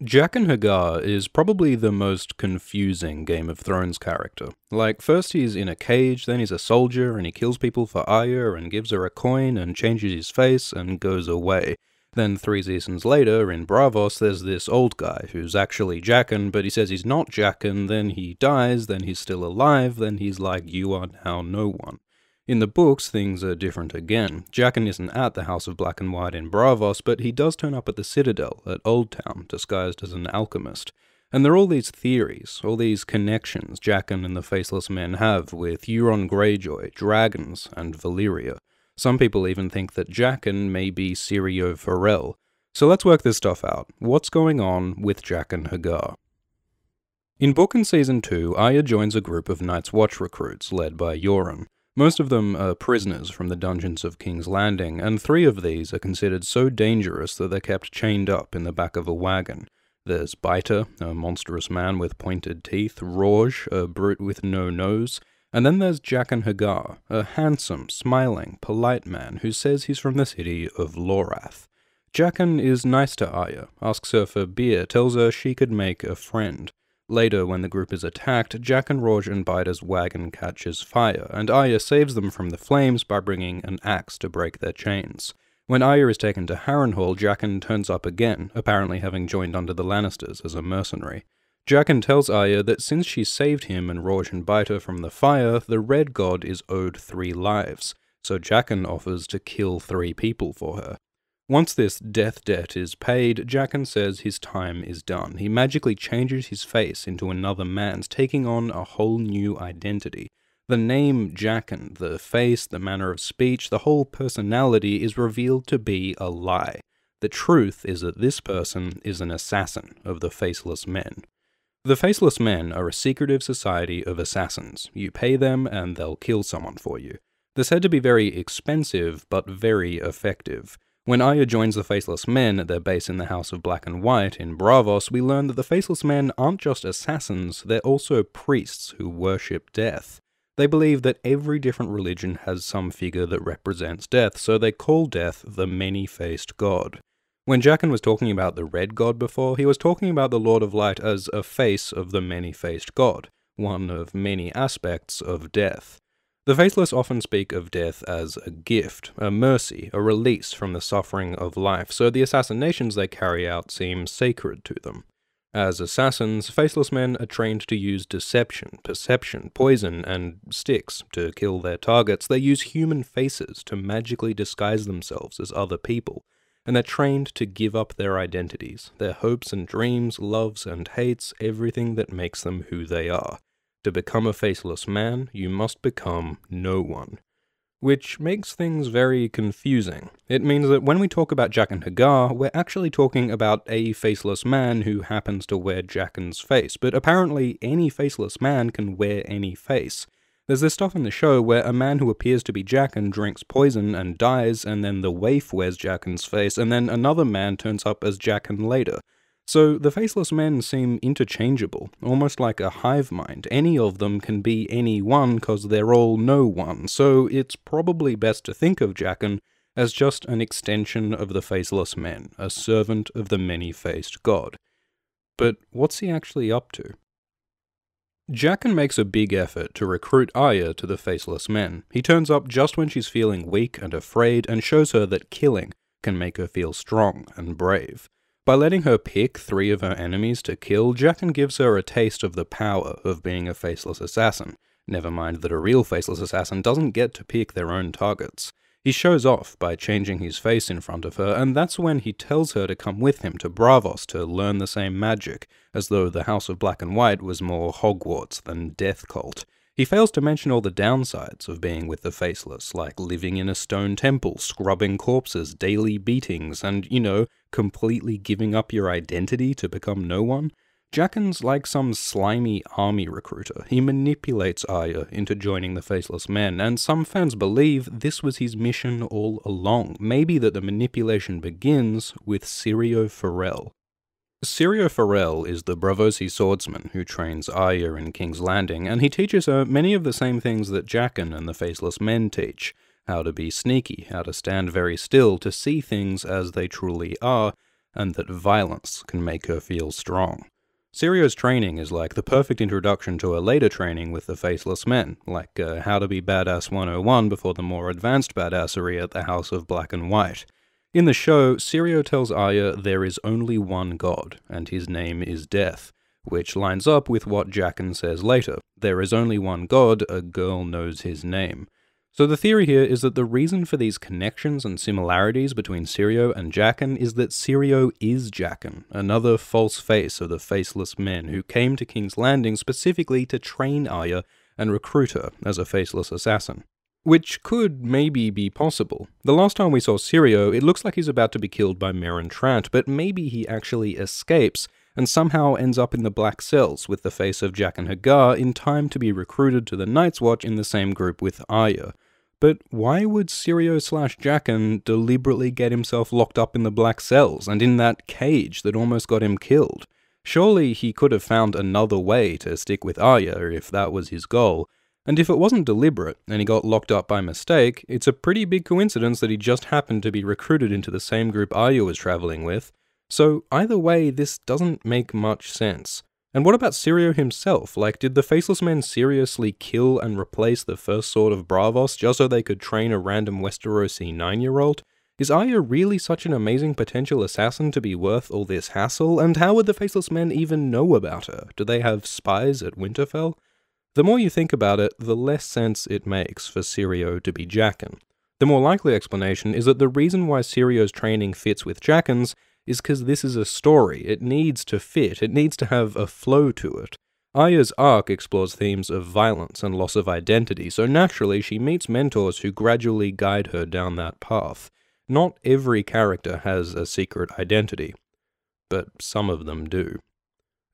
Jaqen H'ghar is probably the most confusing Game of Thrones character. Like, first he's in a cage, then he's a soldier, and he kills people for Arya, and gives her a coin, and changes his face, and goes away. Then three seasons later, in Braavos, there's this old guy who's actually Jaqen, but he says he's not Jaqen, then he dies, then he's still alive, then he's like, you are now no one. In the books, things are different again. Jaqen isn't at the House of Black and White in Braavos, but he does turn up at the Citadel at Oldtown, disguised as an alchemist. And there are all these theories, all these connections Jaqen and the Faceless Men have with Euron Greyjoy, dragons, and Valyria. Some people even think that Jaqen may be Syrio Forel. So let's work this stuff out. What's going on with Jaqen H'ghar? In Book and Season 2, Arya joins a group of Night's Watch recruits led by Yoren. Most of them are prisoners from the dungeons of King's Landing, and three of these are considered so dangerous that they're kept chained up in the back of a wagon. There's Biter, a monstrous man with pointed teeth, Rorge, a brute with no nose, and then there's Jaqen H'ghar, a handsome, smiling, polite man who says he's from the city of Lorath. Jaqen is nice to Arya, asks her for beer, tells her she could make a friend. Later, when the group is attacked, Rorge and Biter's wagon catches fire, and Arya saves them from the flames by bringing an axe to break their chains. When Arya is taken to Harrenhal, Jaqen turns up again, apparently having joined under the Lannisters as a mercenary. Jaqen tells Arya that since she saved him and Rorge and Biter from the fire, the Red God is owed three lives, so Jaqen offers to kill three people for her. Once this death debt is paid, Jaqen says his time is done. He magically changes his face into another man's, taking on a whole new identity. The name Jaqen, the face, the manner of speech, the whole personality is revealed to be a lie. The truth is that this person is an assassin of the Faceless Men. The Faceless Men are a secretive society of assassins. You pay them and they'll kill someone for you. They're said to be very expensive, but very effective. When Arya joins the Faceless Men at their base in the House of Black and White in Braavos, we learn that the Faceless Men aren't just assassins, they're also priests who worship death. They believe that every different religion has some figure that represents death, so they call death the many faced god. When Jaqen was talking about the Red God before, he was talking about the Lord of Light as a face of the many faced god, one of many aspects of death. The faceless often speak of death as a gift, a mercy, a release from the suffering of life, so the assassinations they carry out seem sacred to them. As assassins, faceless men are trained to use deception, perception, poison, and sticks to kill their targets. They use human faces to magically disguise themselves as other people, and they're trained to give up their identities, their hopes and dreams, loves and hates, everything that makes them who they are. To become a faceless man, you must become no one. Which makes things very confusing. It means that when we talk about Jaqen H'ghar, we're actually talking about a faceless man who happens to wear Jaqen's face, but apparently any faceless man can wear any face. There's this stuff in the show where a man who appears to be Jaqen drinks poison and dies, and then the waif wears Jaqen's face, and then another man turns up as Jaqen later. So the faceless men seem interchangeable, almost like a hive mind. Any of them can be any one because they're all no one, so it's probably best to think of Jaqen as just an extension of the faceless men, a servant of the many-faced god. But what's he actually up to? Jaqen makes a big effort to recruit Arya to the Faceless Men. He turns up just when she's feeling weak and afraid and shows her that killing can make her feel strong and brave. By letting her pick three of her enemies to kill, Jaqen gives her a taste of the power of being a faceless assassin. Never mind that a real faceless assassin doesn't get to pick their own targets. He shows off by changing his face in front of her, and that's when he tells her to come with him to Braavos to learn the same magic, as though the House of Black and White was more Hogwarts than Death Cult. He fails to mention all the downsides of being with the Faceless, like living in a stone temple, scrubbing corpses, daily beatings, and, you know, completely giving up your identity to become no one. Jaqen's like some slimy army recruiter. He manipulates Arya into joining the Faceless Men, and some fans believe this was his mission all along. Maybe that the manipulation begins with Syrio Forel. Syrio Forel is the Braavosi swordsman who trains Arya in King's Landing, and he teaches her many of the same things that Jaqen and the Faceless Men teach how to be sneaky, how to stand very still, to see things as they truly are, and that violence can make her feel strong. Syrio's training is like the perfect introduction to a later training with the Faceless Men, like uh, How to Be Badass 101 before the more advanced badassery at the House of Black and White. In the show, Syrio tells Arya there is only one god, and his name is Death, which lines up with what Jaqen says later there is only one god, a girl knows his name. So the theory here is that the reason for these connections and similarities between Syrio and Jaqen is that Syrio is Jaqen, another false face of the faceless men who came to King's Landing specifically to train Arya and recruit her as a faceless assassin. Which could maybe be possible. The last time we saw Syrio, it looks like he's about to be killed by Meryn Trant, but maybe he actually escapes and somehow ends up in the Black Cells with the face of Jaqen H'ghar in time to be recruited to the Night's Watch in the same group with Arya. But why would Syrio slash Jaqen deliberately get himself locked up in the black cells and in that cage that almost got him killed? Surely he could have found another way to stick with Arya if that was his goal. And if it wasn't deliberate and he got locked up by mistake, it's a pretty big coincidence that he just happened to be recruited into the same group Arya was traveling with. So either way, this doesn't make much sense. And what about Syrio himself? Like, did the Faceless Men seriously kill and replace the First Sword of Braavos just so they could train a random Westerosi nine-year-old? Is Arya really such an amazing potential assassin to be worth all this hassle? And how would the Faceless Men even know about her? Do they have spies at Winterfell? The more you think about it, the less sense it makes for Syrio to be Jaqen. The more likely explanation is that the reason why Syrio's training fits with Jaqen's is because this is a story. It needs to fit, it needs to have a flow to it. Arya's arc explores themes of violence and loss of identity, so naturally she meets mentors who gradually guide her down that path. Not every character has a secret identity, but some of them do.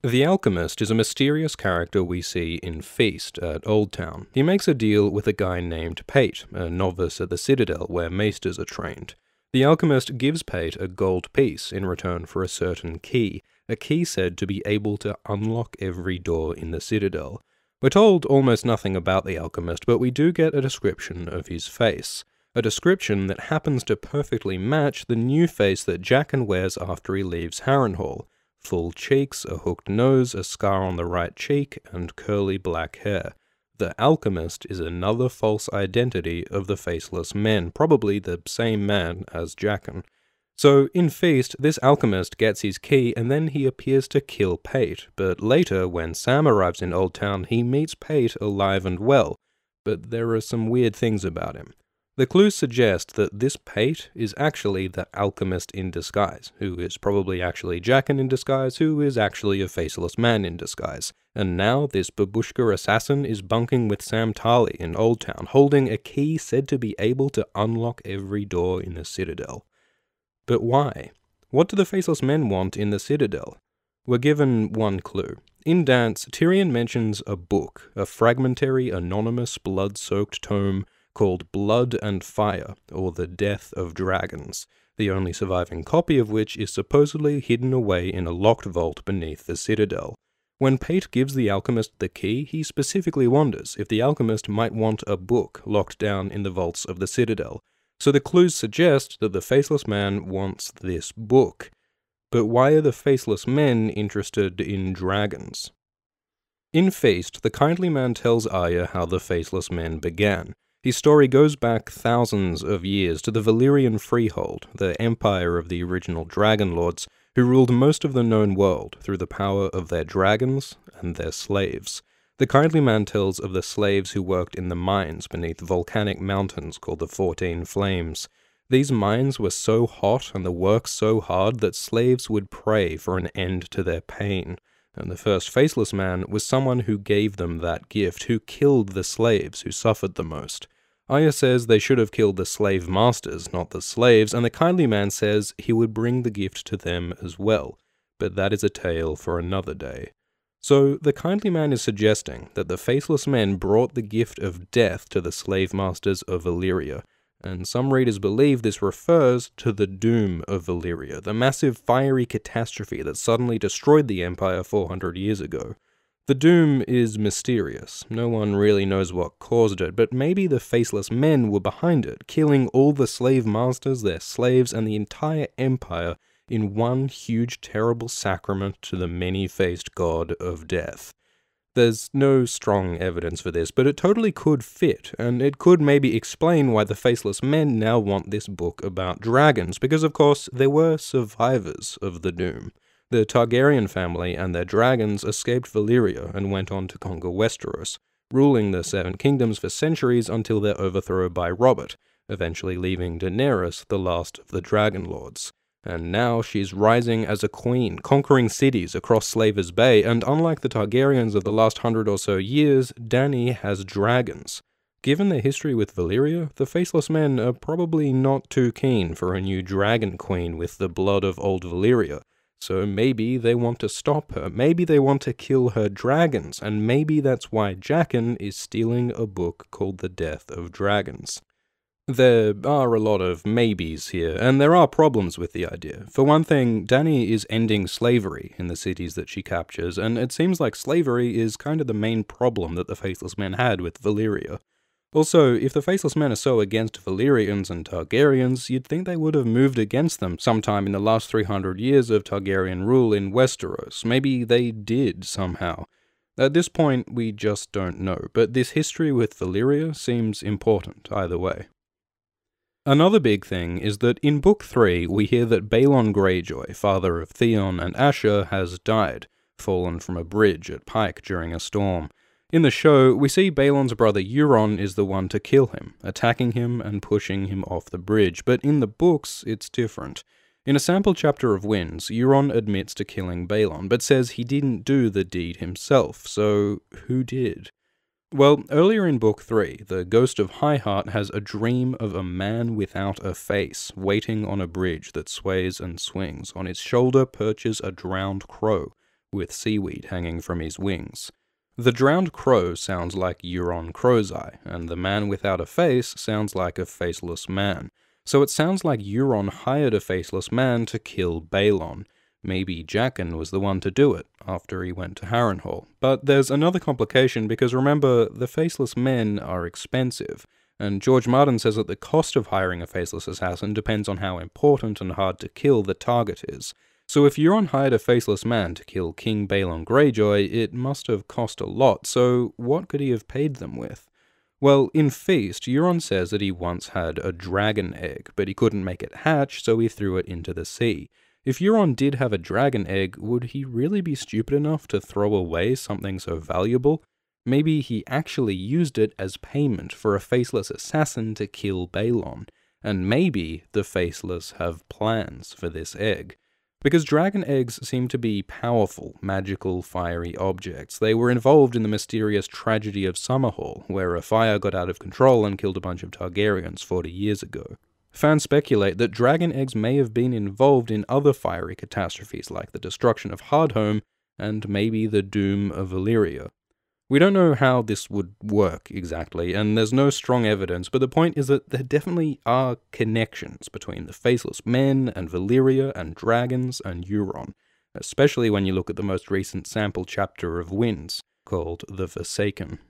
The Alchemist is a mysterious character we see in Feast at Old Town. He makes a deal with a guy named Pate, a novice at the Citadel where maesters are trained. The alchemist gives Pate a gold piece in return for a certain key, a key said to be able to unlock every door in the citadel. We're told almost nothing about the alchemist, but we do get a description of his face. A description that happens to perfectly match the new face that Jaqen wears after he leaves Harrenhal. Full cheeks, a hooked nose, a scar on the right cheek, and curly black hair. The alchemist is another false identity of the faceless men, probably the same man as Jaqen. So, in Feast, this alchemist gets his key and then he appears to kill Pate, but later, when Sam arrives in Old Town, he meets Pate alive and well, but there are some weird things about him. The clues suggest that this Pate is actually the alchemist in disguise, who is probably actually Jaqen in disguise, who is actually a faceless man in disguise. And now this babushka assassin is bunking with Sam Tarly in Oldtown, holding a key said to be able to unlock every door in the Citadel. But why? What do the faceless men want in the Citadel? We're given one clue. In Dance, Tyrion mentions a book, a fragmentary, anonymous, blood-soaked tome called Blood and Fire, or The Death of Dragons, the only surviving copy of which is supposedly hidden away in a locked vault beneath the citadel. When Pate gives the alchemist the key, he specifically wonders if the alchemist might want a book locked down in the vaults of the citadel. So the clues suggest that the faceless man wants this book. But why are the faceless men interested in dragons? In Feast, the kindly man tells Arya how the faceless men began. His story goes back thousands of years to the Valyrian Freehold, the empire of the original Dragon Lords, who ruled most of the known world through the power of their dragons and their slaves. The kindly man tells of the slaves who worked in the mines beneath volcanic mountains called the Fourteen Flames. These mines were so hot and the work so hard that slaves would pray for an end to their pain. And the first faceless man was someone who gave them that gift, who killed the slaves who suffered the most. Arya says they should have killed the slave masters, not the slaves, and the kindly man says he would bring the gift to them as well, but that is a tale for another day. So the kindly man is suggesting that the faceless men brought the gift of death to the slave masters of Valyria, and some readers believe this refers to the doom of Valyria, the massive fiery catastrophe that suddenly destroyed the Empire 400 years ago. The doom is mysterious. No one really knows what caused it, but maybe the faceless men were behind it, killing all the slave masters, their slaves, and the entire empire in one huge terrible sacrament to the many-faced god of death. There's no strong evidence for this, but it totally could fit, and it could maybe explain why the Faceless Men now want this book about dragons, because of course there were survivors of the Doom. The Targaryen family and their dragons escaped Valyria and went on to conquer Westeros, ruling the Seven Kingdoms for centuries until their overthrow by Robert, eventually leaving Daenerys the last of the Dragon Lords. And now she's rising as a queen, conquering cities across Slaver's Bay, and unlike the Targaryens of the last hundred or so years, Dany has dragons. Given their history with Valyria, the Faceless Men are probably not too keen for a new dragon queen with the blood of old Valyria, so maybe they want to stop her, maybe they want to kill her dragons, and maybe that's why Jaqen is stealing a book called The Death of Dragons. There are a lot of maybes here, and there are problems with the idea. For one thing, Dany is ending slavery in the cities that she captures, and it seems like slavery is kind of the main problem that the Faceless Men had with Valyria. Also, if the Faceless Men are so against Valyrians and Targaryens, you'd think they would have moved against them sometime in the last 300 years of Targaryen rule in Westeros. Maybe they did somehow. At this point, we just don't know, but this history with Valyria seems important either way. Another big thing is that in Book 3 we hear that Balon Greyjoy, father of Theon and Asha, has died, fallen from a bridge at Pike during a storm. In the show, we see Balon's brother Euron is the one to kill him, attacking him and pushing him off the bridge, but in the books it's different. In a sample chapter of Winds, Euron admits to killing Balon, but says he didn't do the deed himself, so who did? Well, earlier in Book 3, the Ghost of High Heart has a dream of a man without a face, waiting on a bridge that sways and swings. On his shoulder perches a drowned crow, with seaweed hanging from his wings. The drowned crow sounds like Euron Crow's Eye, and the man without a face sounds like a faceless man. So it sounds like Euron hired a faceless man to kill Balon, Maybe Jaqen was the one to do it after he went to Harrenhal. But there's another complication because remember, the faceless men are expensive, and George Martin says that the cost of hiring a faceless assassin depends on how important and hard to kill the target is. So if Euron hired a faceless man to kill King Balon Greyjoy, it must have cost a lot, so what could he have paid them with? Well, in Feast, Euron says that he once had a dragon egg, but he couldn't make it hatch, so he threw it into the sea. If Euron did have a dragon egg, would he really be stupid enough to throw away something so valuable? Maybe he actually used it as payment for a faceless assassin to kill Balon, and maybe the faceless have plans for this egg. Because dragon eggs seem to be powerful, magical, fiery objects. They were involved in the mysterious tragedy of Summerhall, where a fire got out of control and killed a bunch of Targaryens 40 years ago. Fans speculate that dragon eggs may have been involved in other fiery catastrophes like the destruction of Hardhome and maybe the doom of Valyria. We don't know how this would work exactly, and there's no strong evidence, but the point is that there definitely are connections between the Faceless Men and Valyria and dragons and Euron, especially when you look at the most recent sample chapter of Winds, called The Forsaken.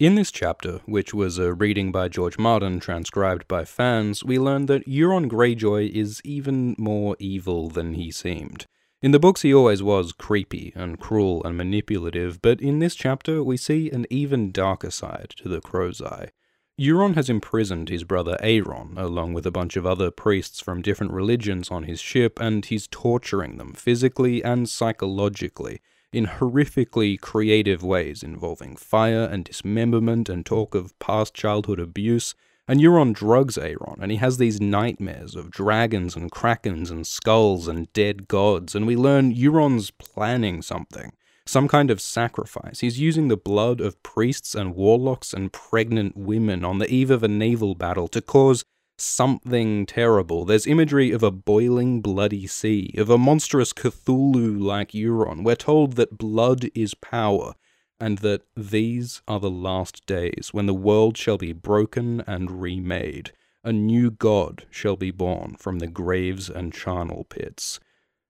In this chapter, which was a reading by George Martin transcribed by fans, we learn that Euron Greyjoy is even more evil than he seemed. In the books he always was creepy and cruel and manipulative, but in this chapter we see an even darker side to the Crow's Eye. Euron has imprisoned his brother Aeron, along with a bunch of other priests from different religions on his ship, and he's torturing them physically and psychologically, in horrifically creative ways involving fire and dismemberment and talk of past childhood abuse. And Euron drugs Aeron, and he has these nightmares of dragons and krakens and skulls and dead gods, and we learn Euron's planning something. Some kind of sacrifice. He's using the blood of priests and warlocks and pregnant women on the eve of a naval battle to cause something terrible. There's imagery of a boiling bloody sea, of a monstrous Cthulhu like Euron. We're told that blood is power, and that these are the last days when the world shall be broken and remade. A new god shall be born from the graves and charnel pits.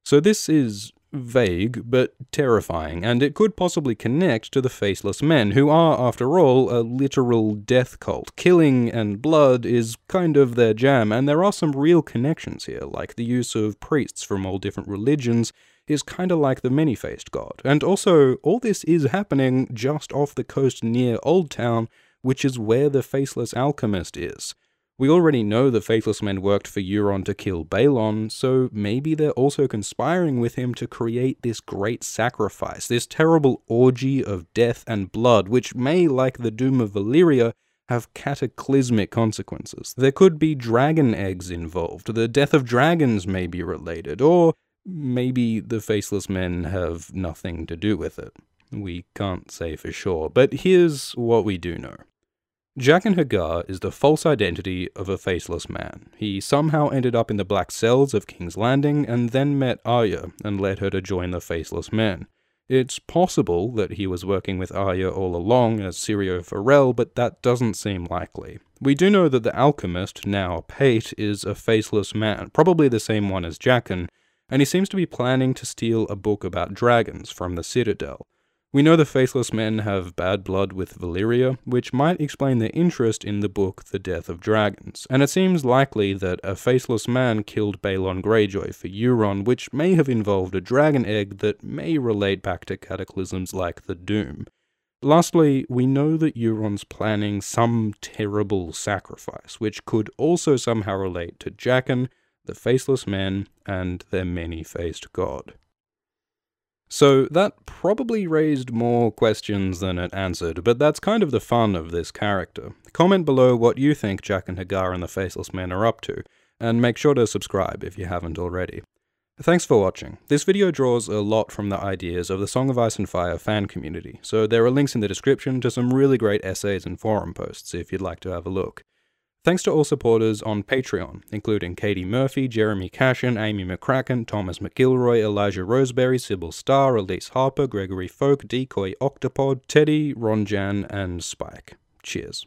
So this is vague, but terrifying, and it could possibly connect to the Faceless Men, who are, after all, a literal death cult. Killing and blood is kind of their jam, and there are some real connections here, like the use of priests from all different religions is kinda like the many-faced god. And also, all this is happening just off the coast near Old Town, which is where the Faceless Alchemist is. We already know the Faceless Men worked for Euron to kill Balon, so maybe they're also conspiring with him to create this great sacrifice, this terrible orgy of death and blood, which may, like the doom of Valyria, have cataclysmic consequences. There could be dragon eggs involved, the death of dragons may be related, or maybe the Faceless Men have nothing to do with it. We can't say for sure, but here's what we do know. Jaqen H'ghar is the false identity of a faceless man. He somehow ended up in the black cells of King's Landing and then met Arya and led her to join the faceless men. It's possible that he was working with Arya all along as Syrio Forel, but that doesn't seem likely. We do know that the alchemist, now Pate, is a faceless man, probably the same one as Jaqen, and he seems to be planning to steal a book about dragons from the Citadel. We know the Faceless Men have bad blood with Valyria, which might explain their interest in the book The Death of Dragons, and it seems likely that a Faceless Man killed Balon Greyjoy for Euron, which may have involved a dragon egg that may relate back to cataclysms like the Doom. Lastly, we know that Euron's planning some terrible sacrifice, which could also somehow relate to Jaqen, the Faceless Men, and their many-faced god. So that probably raised more questions than it answered, but that's kind of the fun of this character. Comment below what you think Jaqen H'ghar and the Faceless Men are up to, and make sure to subscribe if you haven't already. Thanks for watching. This video draws a lot from the ideas of the Song of Ice and Fire fan community, so there are links in the description to some really great essays and forum posts if you'd like to have a look. Thanks to all supporters on Patreon, including Katie Murphy, Jeremy Cashin, Amy McCracken, Thomas McGilroy, Elijah Roseberry, Sybil Starr, Elise Harper, Gregory Folk, Decoy Octopod, Teddy, Ron Jan, and Spike. Cheers.